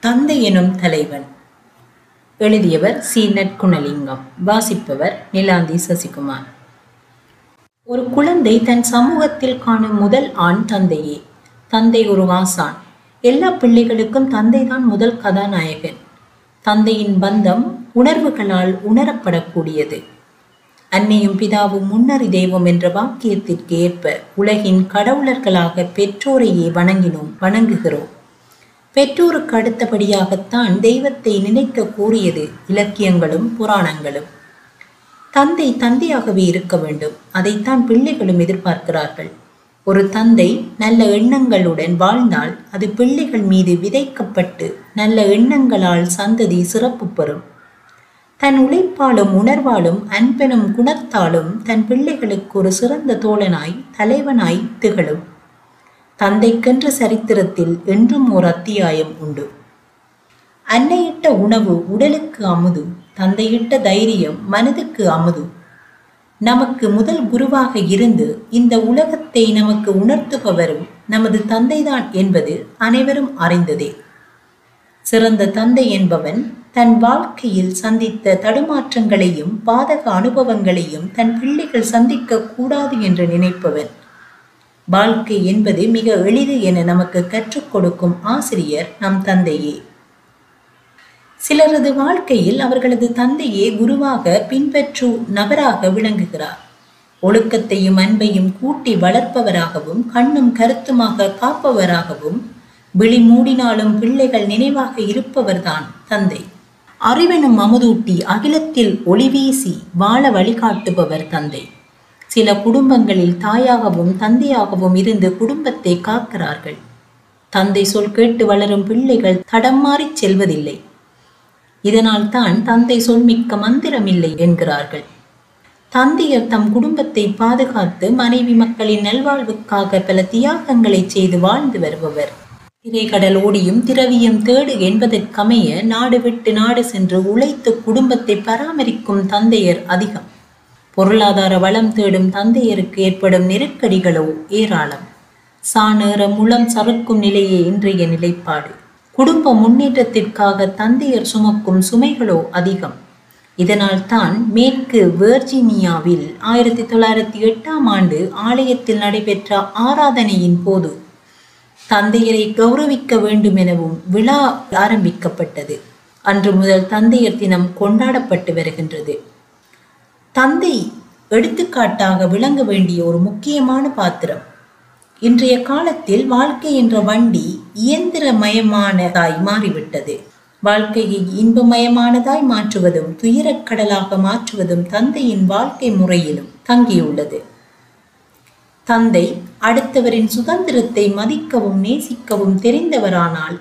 தந்தை எனும் தலைவன். எழுதியவர் சி. நற்குணலிங்கம். வாசிப்பவர் நிலாந்தி சசிகுமார். ஒரு குழந்தை தன் சமூகத்தில் காணும் முதல் ஆண் தந்தையே. தந்தை ஒரு வாசான். எல்லா பிள்ளைகளுக்கும் தந்தைதான் முதல் கதாநாயகன். தந்தையின் பந்தம் உணர்வுகளால் உணரப்படக்கூடியது. அன்னையும் பிதாவும் முன்னறி தெய்வம் என்ற வாக்கியத்திற்கு ஏற்ப உலகின் கடவுளர்களாக பெற்றோரையே வணங்கினோம் வணங்குகிறோம். பெற்றோருக்கு அடுத்தபடியாகத்தான் தெய்வத்தை நினைக்க கூறியது இலக்கியங்களும் புராணங்களும். தந்தை தந்தையாகவே இருக்க வேண்டும். அதைத்தான் பிள்ளைகளும் எதிர்பார்க்கிறார்கள். ஒரு தந்தை நல்ல எண்ணங்களுடன் வாழ்ந்தால் அது பிள்ளைகள் மீது விதைக்கப்பட்டு நல்ல எண்ணங்களால் சந்ததி சிறப்பு பெறும். தன் உழைப்பாலும் உணர்வாலும் அன்பெனும் குணத்தாலும் தன் பிள்ளைகளுக்கு ஒரு சிறந்த தோழனாய் தலைவனாய் திகழும். தந்தைக்கென்ற சரித்திரத்தில் என்றும் ஓர் அத்தியாயம் உண்டு. அன்னையிட்ட உணவு உடலுக்கு அமுது தந்தையிட்ட தைரியம் மனதுக்கு அமுது. நமக்கு முதல் குருவாக இருந்து இந்த உலகத்தை நமக்கு உணர்த்துபவரும் நமது தந்தைதான் என்பது அனைவரும் அறிந்ததே. சிறந்த தந்தை என்பவன் தன் வாழ்க்கையில் சந்தித்த தடுமாற்றங்களையும் பாதக அனுபவங்களையும் தன் பிள்ளைகள் சந்திக்க கூடாது என்று நினைப்பவன். வாழ்க்கை என்பது மிக எளிது என நமக்கு கற்றுக் கொடுக்கும் ஆசிரியர் நம் தந்தையே. சிலரது வாழ்க்கையில் அவர்களது தந்தையே குருவாக பின்பற்று நபராக விளங்குகிறார். ஒழுக்கத்தையும் அன்பையும் கூட்டி வளர்ப்பவராகவும் கண்ணும் கருத்துமாக காப்பவராகவும் விழி மூடினாலும் பிள்ளைகள் நினைவாக இருப்பவர்தான் தந்தை. அறிவெனும் அமுதூட்டி அகிலத்தில் ஒளிவீசி வாழ வழிகாட்டுபவர் தந்தை. சில குடும்பங்களில் தாயாகவும் தந்தையாகவும் இருந்து குடும்பத்தை காக்கிறார்கள். தந்தை சொல் கேட்டு வளரும் பிள்ளைகள் தடம் மாறிச் செல்வதில்லை. இதனால் தான் தந்தை சொல்மிக்க மந்திரமில்லை என்கிறார்கள். தந்தையர் தம் குடும்பத்தை பாதுகாத்து மனைவி மக்களின் நல்வாழ்வுக்காக பல தியாகங்களை செய்து வாழ்ந்து வருபவர். திரைக்கடல் ஓடியும் திரவியம் தேடு என்பதற்கமைய நாடு விட்டு நாடு சென்று உழைத்து குடும்பத்தை பராமரிக்கும் தந்தையர் அதிகம். பொருளாதார வளம் தேடும் தந்தையருக்கு ஏற்படும் நெருக்கடிகளோ ஏராளம். சாணேற முளம் சறுக்கும் நிலையே இன்றைய நிலைப்பாடு. குடும்ப முன்னேற்றத்திற்காக தந்தையர் சுமக்கும் சுமைகளோ அதிகம். இதனால் தான் மேற்கு வேர்ஜீனியாவில் ஆயிரத்தி தொள்ளாயிரத்தி எட்டாம் ஆண்டு ஆலயத்தில் நடைபெற்ற ஆராதனையின் போது தந்தையரை கௌரவிக்க வேண்டும் எனவும் விழா ஆரம்பிக்கப்பட்டது. அன்று முதல் தந்தையர் தினம் கொண்டாடப்பட்டு வருகின்றது. தந்தை எடுத்துக்காட்டாக விளங்க வேண்டிய ஒரு முக்கியமான பாத்திரம். இன்றைய காலத்தில் வாழ்க்கை என்ற வண்டி இயந்திரமயமானதாய் மாறிவிட்டது. வாழ்க்கையை இன்பமயமானதாய் மாற்றுவதும் துயரக்கடலாக மாற்றுவதும் தந்தையின் வாழ்க்கை முறையிலும் தங்கியுள்ளது. தந்தை அடுத்தவரின் சுதந்திரத்தை மதிக்கவும் நேசிக்கவும் தெரிந்தவரானால்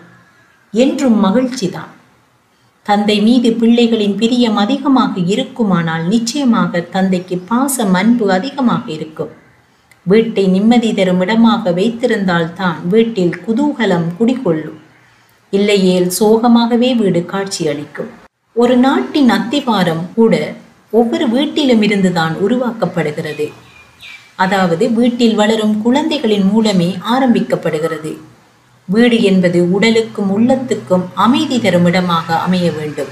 என்றும் மகிழ்ச்சிதான். தந்தை மீது பிள்ளைகளின் பிரியம் அதிகமாக இருக்குமானால் நிச்சயமாக தந்தைக்கு பாசம் அன்பு அதிகமாக இருக்கும். வீட்டை நிம்மதி தரும் இடமாக வைத்திருந்தால்தான் வீட்டில் குதூகலம் குடிகொள்ளும். இல்லையேல் சோகமாகவே வீடு காட்சியளிக்கும். ஒரு நாட்டின் அத்திவாரம் கூட ஒவ்வொரு வீட்டிலும் இருந்துதான் உருவாக்கப்படுகிறது. அதாவது வீட்டில் வளரும் குழந்தைகளின் மூலமே ஆரம்பிக்கப்படுகிறது. வீடு என்பது உடலுக்கும் உள்ளத்துக்கும் அமைதி தரும் இடமாக அமைய வேண்டும்.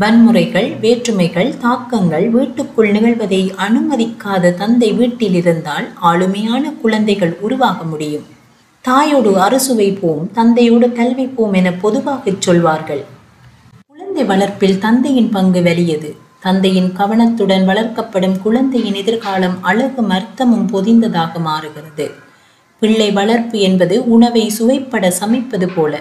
வன்முறைகள் வேற்றுமைகள் தாக்கங்கள் வீட்டுக்குள் நிகழ்வதை அனுமதிக்காத தந்தை வீட்டில் இருந்தால் ஆளுமையான குழந்தைகள் உருவாக முடியும். தாயோடு அறுசுவை போம் தந்தையோடு கல்வி போம் என பொதுவாகச் சொல்வார்கள். குழந்தை வளர்ப்பில் தந்தையின் பங்கு வெளியது தந்தையின் கவனத்துடன் வளர்க்கப்படும் குழந்தையின் எதிர்காலம் அழகும் அர்த்தமும் பொதிந்ததாக மாறுகிறது. பிள்ளை வளர்ப்பு என்பது உணவை சுவைப்பட சமைப்பது போல.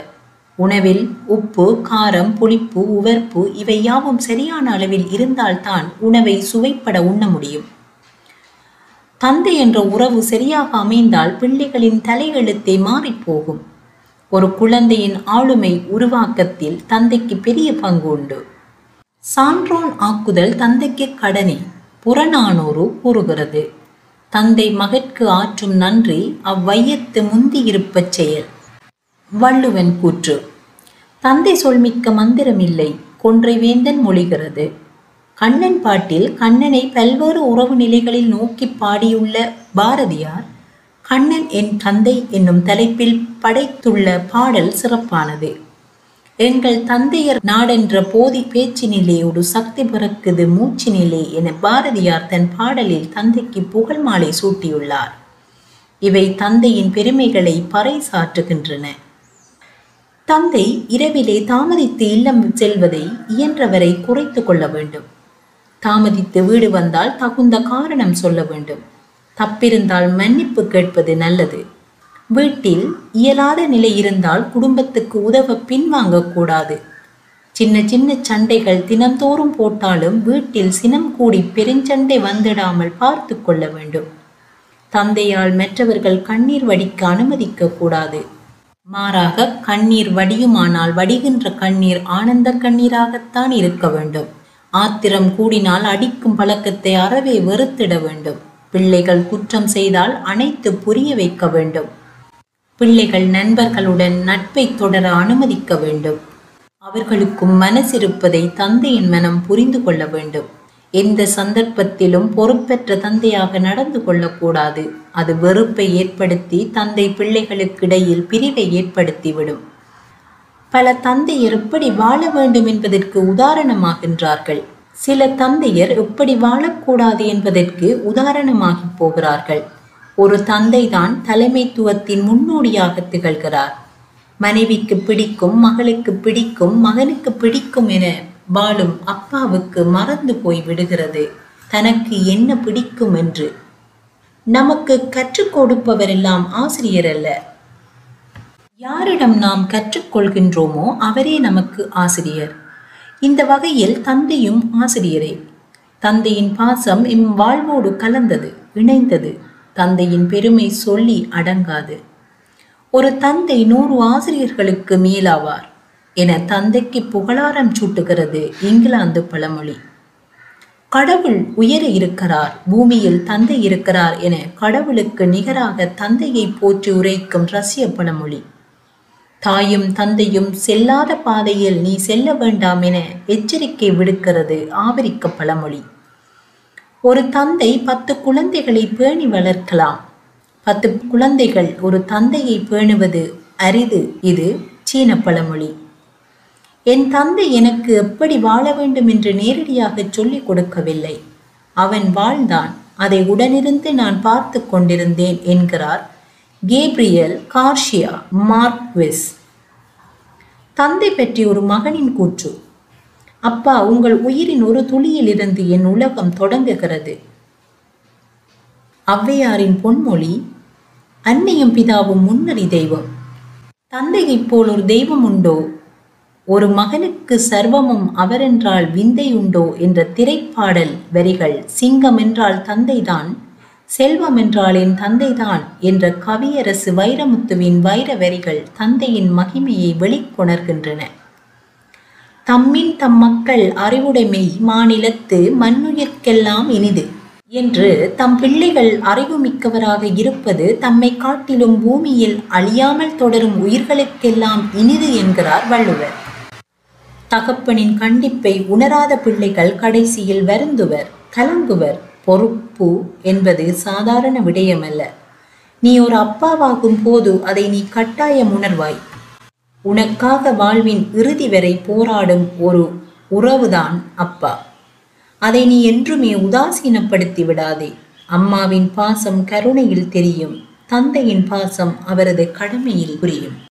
உணவில் உப்பு காரம் புளிப்பு உவர்ப்பு இவை யாவும் சரியான அளவில் இருந்தால்தான் உணவை சுவைப்பட உண்ண முடியும். தந்தை என்ற உறவு சரியாக அமைந்தால் பிள்ளைகளின் தலையெழுத்தை மாறிப்போகும் ஒரு குழந்தையின் ஆளுமை உருவாக்கத்தில் தந்தைக்கு பெரிய பங்கு உண்டு. சான்றோன் ஆக்குதல் தந்தைக்கு கடனே புறநானூறு கூறுகிறது. தந்தை மகற்கு ஆற்றும் நன்றி அவ்வையத்து முந்தியிருப்ப செயல். வள்ளுவன் கூற்று தந்தை சொல்மிக்க மந்திரமில்லை கொன்றை வேந்தன் மொழிகிறது. கண்ணன் பாட்டில் கண்ணனை பல்வேறு உறவு நிலைகளில் நோக்கி பாடியுள்ள பாரதியார் கண்ணன் என் தந்தை என்னும் தலைப்பில் படைத்துள்ள பாடல் சிறப்பானது. எங்கள் தந்தையர் நாடென்ற போதி பேச்சு நிலையோடு சக்தி பிறக்குது மூச்சினிலே என பாரதியார் தன் பாடலில் தந்தைக்கு புகழ் மாலை சூட்டியுள்ளார். இவை தந்தையின் பெருமைகளை பறைசாற்றுகின்றன. தந்தை இரவிலே தாமதித்து இல்லம் செல்வதை இயன்றவரை குறைத்து கொள்ள வேண்டும். தாமதித்து வீடு வந்தால் தகுந்த காரணம் சொல்ல வேண்டும். தப்பிருந்தால் மன்னிப்பு கேட்பது நல்லது. வீட்டில் இயலாத நிலை இருந்தால் குடும்பத்துக்கு உதவ பின்வாங்கக்கூடாது சின்ன சின்ன சண்டைகள் தினந்தோறும் போட்டாலும் வீட்டில் சினம் கூடி பெருஞ்சண்டை வந்துடாமல் பார்த்து கொள்ள வேண்டும். தந்தையால் மற்றவர்கள் கண்ணீர் வடிக்க அனுமதிக்க கூடாது. மாறாக கண்ணீர் வடியுமானால் வடிகின்ற கண்ணீர் ஆனந்த கண்ணீராகத்தான் இருக்க வேண்டும். ஆத்திரம் கூடினால் அடிக்கும் பழக்கத்தை அறவே வெறுத்திட வேண்டும். பிள்ளைகள் குற்றம் செய்தால் அனைத்து புரிய வைக்க வேண்டும். பிள்ளைகள் நண்பர்களுடன் நட்பை தொடர அனுமதிக்க வேண்டும். அவர்களுக்கும் மனசிருப்பதை தந்தையின் மனம் புரிந்து கொள்ள வேண்டும். எந்த சந்தர்ப்பத்திலும் பொறுப்பற்ற தந்தையாக நடந்து கொள்ளக்கூடாது. அது வெறுப்பை ஏற்படுத்தி தந்தை பிள்ளைகளுக்கிடையில் பிரிவை ஏற்படுத்திவிடும். பல தந்தையர் எப்படி வாழ வேண்டும் என்பதற்கு உதாரணமாகின்றார்கள். சில தந்தையர் எப்படி வாழக்கூடாது என்பதற்கு உதாரணமாகி போகிறார்கள். ஒரு தந்தைதான் தலைமைத்துவத்தின் முன்னோடியாக திகழ்கிறார். மனைவிக்கு பிடிக்கும் மகளுக்கு பிடிக்கும் மகனுக்கு பிடிக்கும் என வாழும் அப்பாவுக்கு மறந்து போய் விடுகிறது. தனக்கு என்ன பிடிக்கும் என்று. நமக்கு கற்றுக் கொடுப்பவரெல்லாம் ஆசிரியர் அல்ல. யாரிடம் நாம் கற்றுக்கொள்கின்றோமோ அவரே நமக்கு ஆசிரியர். இந்த வகையில் தந்தையும் ஆசிரியரே. தந்தையின் பாசம் இம் வாழ்வோடு கலந்தது இணைந்தது. தந்தையின் பெருமை சொல்லி அடங்காது. ஒரு தந்தை நூறு ஆசிரியர்களுக்கு மேலாவார் என தந்தைக்கு புகழாரம் சூட்டுகிறது இங்கிலாந்து பழமொழி. கடவுள் உயர இருக்கிறார் பூமியில் தந்தை இருக்கிறார் என கடவுளுக்கு நிகராக தந்தையை போற்றி உரைக்கும் ரஷ்ய பழமொழி. தாயும் தந்தையும் செல்லாத பாதையில் நீ செல்ல வேண்டாம் என எச்சரிக்கை விடுக்கிறது ஆபிரிக்க பழமொழி. ஒரு தந்தை பத்து குழந்தைகளை பேணி வளர்க்கலாம். பத்து குழந்தைகள் ஒரு தந்தையை பேணுவது அரிது. இது சீன பழமொழி. என் தந்தை எனக்கு எப்படி வாழ வேண்டும் என்று நேரடியாக சொல்லிக் கொடுக்கவில்லை. அவன் வாழ்ந்தான். அதை உடனிருந்து நான் பார்த்து கொண்டிருந்தேன் என்கிறார் கேப்ரியல் கார்ஷியா மார்க்விஸ். தந்தை பற்றி ஒரு மகனின் கூற்று. அப்பா உங்கள் உயிரின் ஒரு துளியிலிருந்து என் உலகம் தொடங்குகிறது. ஔவையாரின் பொன்மொழி அன்னையும் பிதாவும் முன்னறி தெய்வம். தந்தையைப் போல் ஒரு தெய்வம் உண்டோ? ஒரு மகனுக்கு சர்வமும் அவரென்றால் விந்தை உண்டோ? என்ற திரைப்பாடல் வரிகள் சிங்கம் என்றால் தந்தைதான் செல்வம் என்றால் என் தந்தைதான் என்ற கவியரசு வைரமுத்துவின் வைர வரிகள் தந்தையின் மகிமையை வெளிக்கொணர்கின்றன. தம்மின் தம் மக்கள் அறிவுடைமை மாநிலத்து மண்ணுயிர்க்கெல்லாம் இனிது. என்று தம் பிள்ளைகள் அறிவுமிக்கவராக இருப்பது தம்மை காட்டிலும் பூமியில் அழியாமல் தொடரும் உயிர்களுக்கெல்லாம் இனிது என்கிறார் வள்ளுவர். தகப்பனின் கண்டிப்பை உணராத பிள்ளைகள் கடைசியில் வருந்துவர் கலங்குவர் பொறுப்பு என்பது சாதாரண விடயமல்ல. நீ ஒரு அப்பாவாகும் போது அதை நீ கட்டாயம் உணர்வாய். உனக்காக வாழ்வின் இறுதி வரை போராடும் ஒரு உறவுதான் அப்பா. அதை நீ என்றுமே உதாசீனப்படுத்தி விடாதே. அம்மாவின் பாசம் கருணையில் தெரியும் தந்தையின் பாசம் அவரது கடமையில் புரியும்.